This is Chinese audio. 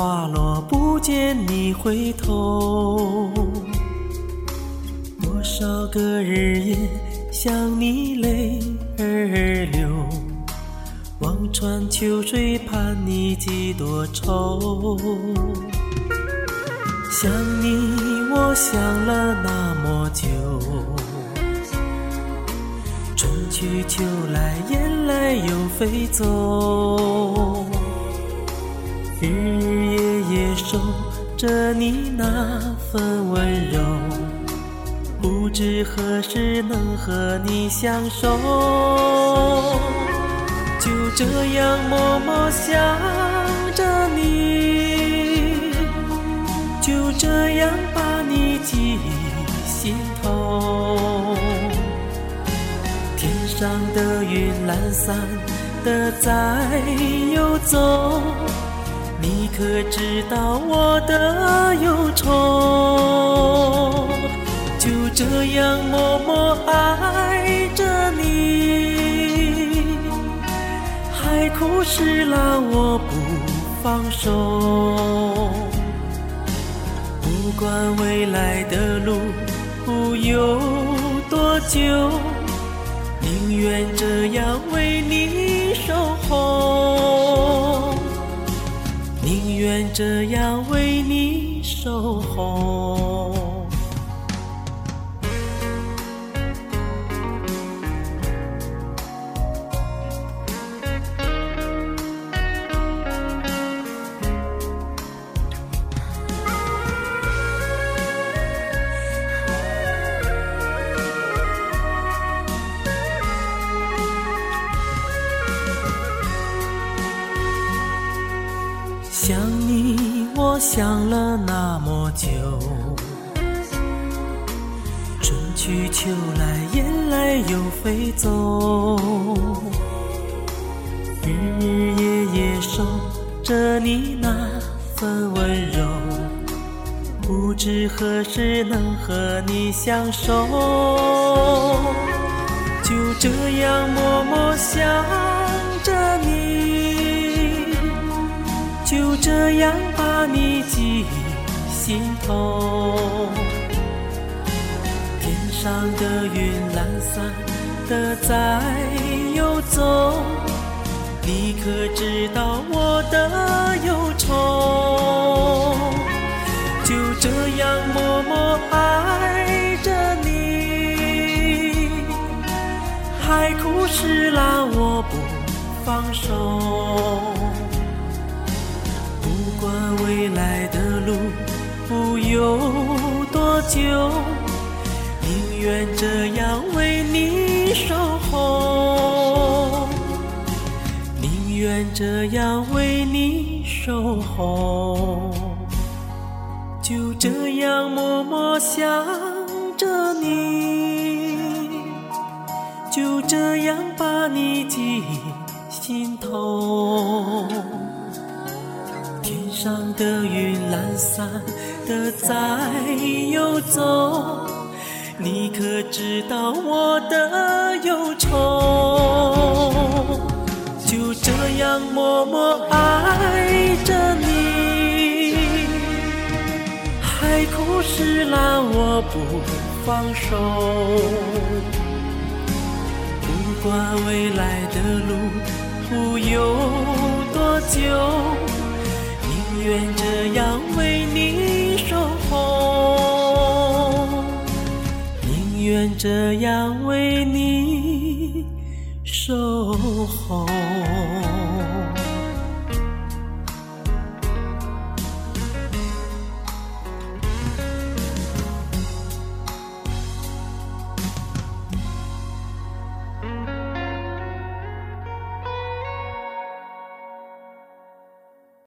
花落不见你回头。多少个日夜想你泪儿流，望穿秋水盼你几多愁。想你我想了那么久。春去秋来，雁来又飞走。日日守着你那份温柔，不知何时能和你相守。就这样默默想着你，就这样把你记心头。天上的云懒散的在游走，你可知道我的忧愁？就这样默默爱着你，海枯石烂我不放手。不管未来的路有多久。宁愿这样为你守候，宁愿这样为你守候。想你，我想了那么久。春去秋来，雁来又飞走。日日夜夜守着你那份温柔，不知何时能和你相守。就这样默默想样把你记心头，天上的云懒散的在游走，你可知道我的忧愁？就这样默默爱着你，海枯石烂我不放手。不管未来的路有多久，宁愿这样为你守候，宁愿这样为你守候。就这样默默想着你，就这样把你记心头。上的云懒散的在游走，你可知道我的忧愁？就这样默默爱着你，海枯石烂我不放手。不管未来的路有多久。宁愿这样为你守候，宁愿这样为你守候。